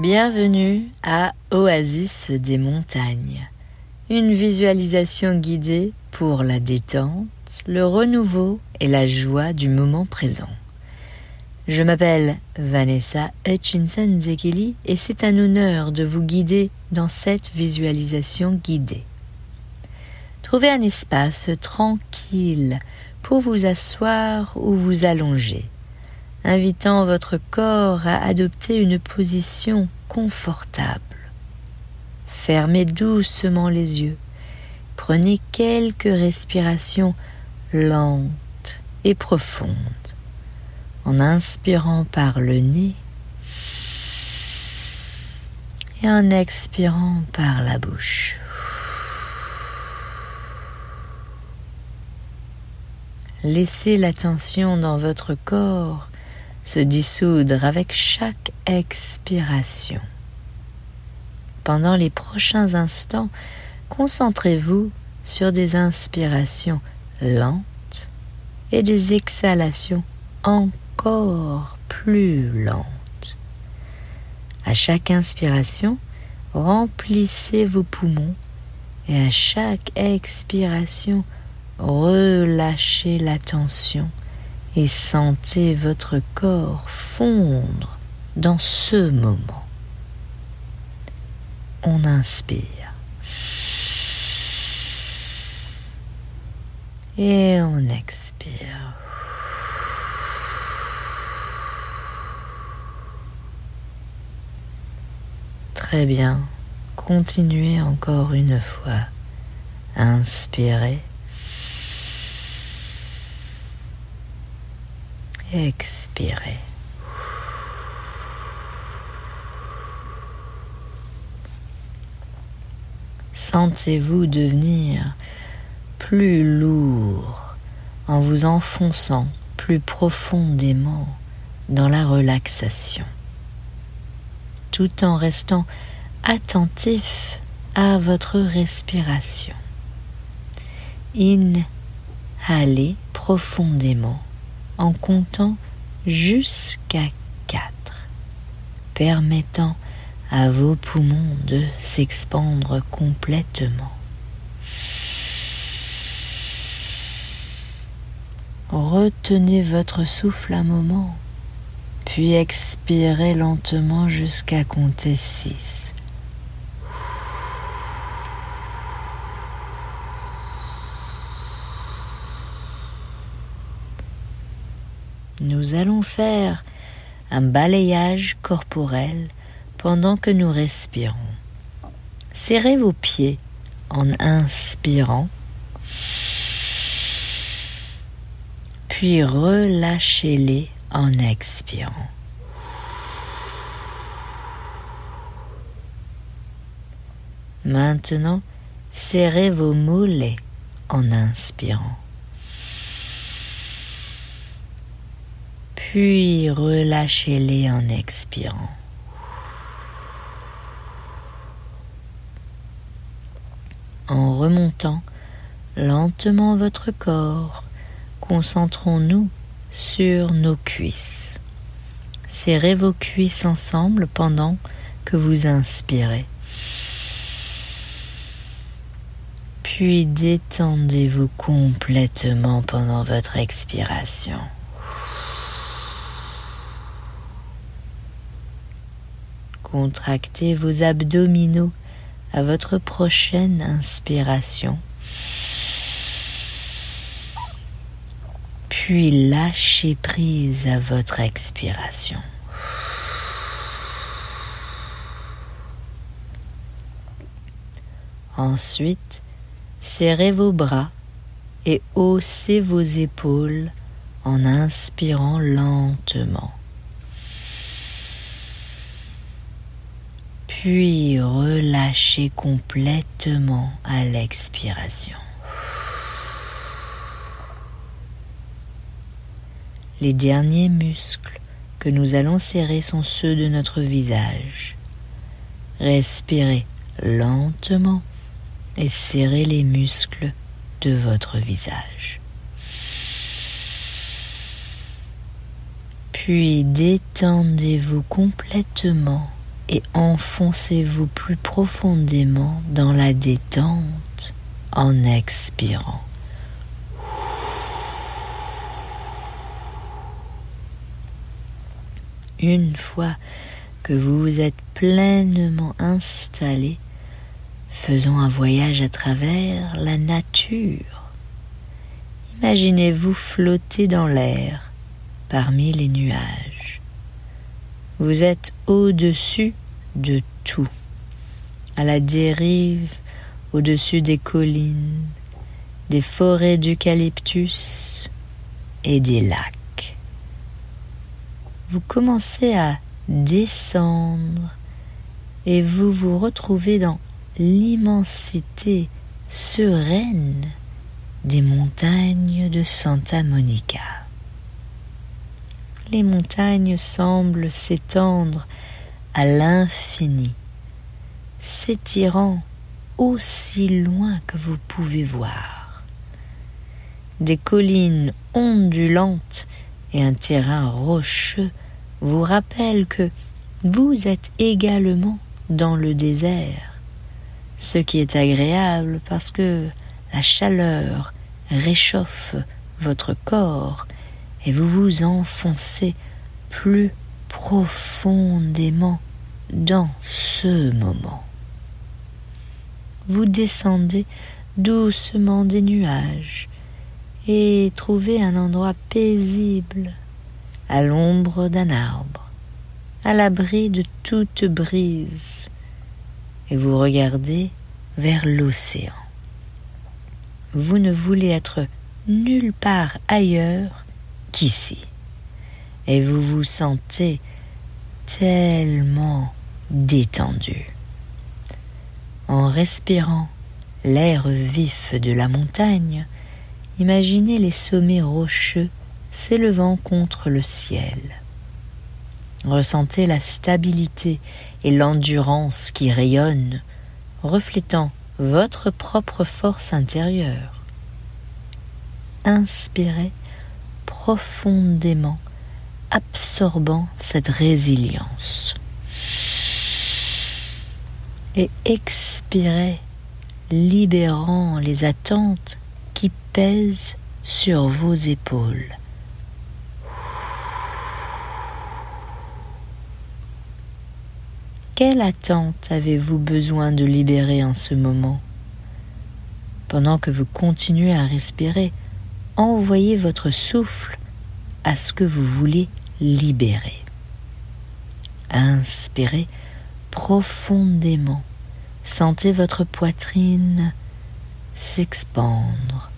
Bienvenue à Oasis des montagnes, une visualisation guidée pour la détente, le renouveau et la joie du moment présent. Je m'appelle Vanessa Hutchinson Zekili et c'est un honneur de vous guider dans cette visualisation guidée. Trouvez un espace tranquille pour vous asseoir ou vous allonger invitant votre corps à adopter une position confortable. Fermez doucement les yeux. Prenez quelques respirations lentes et profondes en inspirant par le nez et en expirant par la bouche. Laissez l'attention dans votre corps se dissoudre avec chaque expiration. Pendant les prochains instants, concentrez-vous sur des inspirations lentes et des exhalations encore plus lentes. À chaque inspiration, remplissez vos poumons et à chaque expiration, relâchez la tension et sentez votre corps fondre dans ce moment. On inspire. Et on expire. Très bien. Continuez encore une fois. Inspirez. Expirez. Sentez-vous devenir plus lourd en vous enfonçant plus profondément dans la relaxation, tout en restant attentif à votre respiration. Inhalez profondément en comptant jusqu'à 4, permettant à vos poumons de s'expandre complètement. Retenez votre souffle un moment, puis expirez lentement jusqu'à compter 6. Nous allons faire un balayage corporel pendant que nous respirons. Serrez vos pieds en inspirant, puis relâchez-les en expirant. Maintenant, serrez vos mollets en inspirant. Puis relâchez-les en expirant. En remontant lentement votre corps, concentrons-nous sur nos cuisses. Serrez vos cuisses ensemble pendant que vous inspirez. Puis détendez-vous complètement pendant votre expiration. Contractez vos abdominaux à votre prochaine inspiration. Puis lâchez prise à votre expiration. Ensuite, serrez vos bras et haussez vos épaules en inspirant lentement. Puis relâchez complètement à l'expiration. Les derniers muscles que nous allons serrer sont ceux de notre visage. Respirez lentement et serrez les muscles de votre visage. Puis détendez-vous complètement et enfoncez-vous plus profondément dans la détente en expirant. Une fois que vous vous êtes pleinement installé, faisons un voyage à travers la nature. Imaginez-vous flotter dans l'air parmi les nuages. Vous êtes au-dessus de tout, à la dérive, au-dessus des collines, des forêts d'eucalyptus et des lacs. Vous commencez à descendre et vous vous retrouvez dans l'immensité sereine des montagnes de Santa Monica les montagnes semblent s'étendre à l'infini, s'étirant aussi loin que vous pouvez voir. Des collines ondulantes et un terrain rocheux vous rappellent que vous êtes également dans le désert, ce qui est agréable parce que la chaleur réchauffe votre corps et vous vous enfoncez plus profondément dans ce moment. Vous descendez doucement des nuages et trouvez un endroit paisible, à l'ombre d'un arbre, à l'abri de toute brise, et vous regardez vers l'océan. Vous ne voulez être nulle part ailleurs qu'ici. Et vous vous sentez tellement détendu. En respirant l'air vif de la montagne, imaginez les sommets rocheux s'élevant contre le ciel. Ressentez la stabilité et l'endurance qui rayonnent, reflétant votre propre force intérieure. Inspirez profondément, absorbant cette résilience. Et expirez, libérant les attentes qui pèsent sur vos épaules. Quelle attente avez-vous besoin de libérer en ce moment? Pendant que vous continuez à respirer, envoyez votre souffle à ce que vous voulez libérer. Inspirez profondément. Sentez votre poitrine s'expandre.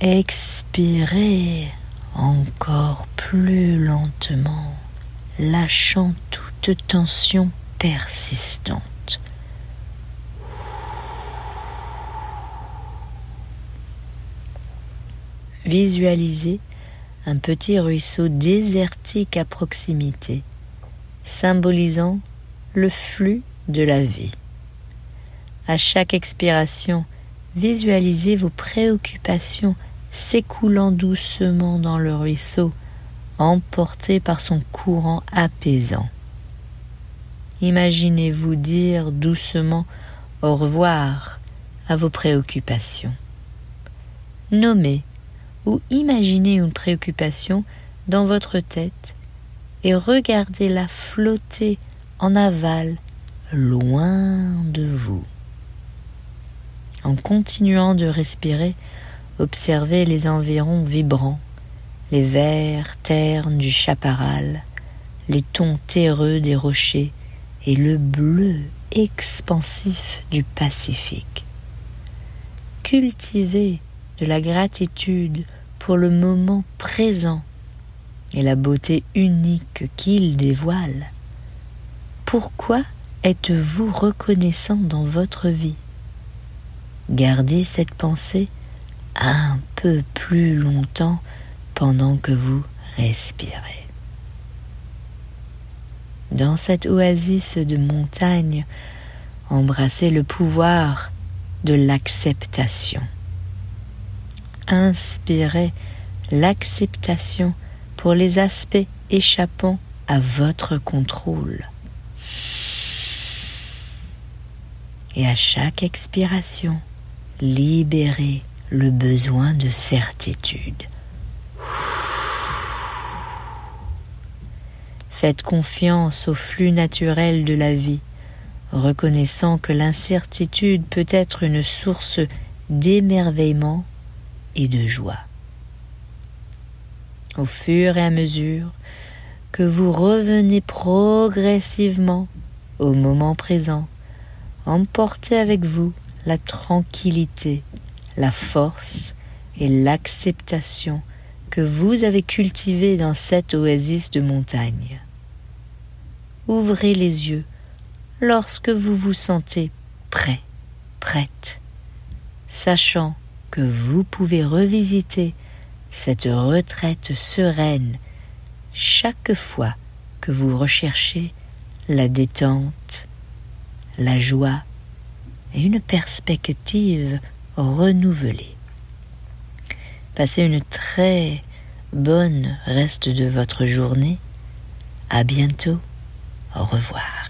Expirez encore plus lentement, lâchant toute tension persistante. Visualisez un petit ruisseau désertique à proximité, symbolisant le flux de la vie. À chaque expiration, visualisez vos préoccupations s'écoulant doucement dans le ruisseau, emportés par son courant apaisant. Imaginez-vous dire doucement au revoir à vos préoccupations. Nommez ou imaginez une préoccupation dans votre tête et regardez-la flotter en aval loin de vous. En continuant de respirer, observez les environs vibrants, les verts ternes du chaparral, les tons terreux des rochers et le bleu expansif du Pacifique. Cultivez de la gratitude pour le moment présent et la beauté unique qu'il dévoile. Pourquoi êtes-vous reconnaissant dans votre vie? Gardez cette pensée un peu plus longtemps pendant que vous respirez. Dans cette oasis de montagne, embrassez le pouvoir de l'acceptation inspirez l'acceptation pour les aspects échappant à votre contrôle. Et à chaque expiration, libérez le besoin de certitude. Faites confiance au flux naturel de la vie, reconnaissant que l'incertitude peut être une source d'émerveillement et de joie. Au fur et à mesure que vous revenez progressivement au moment présent, emportez avec vous la tranquillité, la force et l'acceptation que vous avez cultivées dans cette oasis de montagne. Ouvrez les yeux lorsque vous vous sentez prêt, prête, sachant que vous pouvez revisiter cette retraite sereine chaque fois que vous recherchez la détente, la joie et une perspective renouvelée. Passez une très bonne reste de votre journée. À bientôt. Au revoir.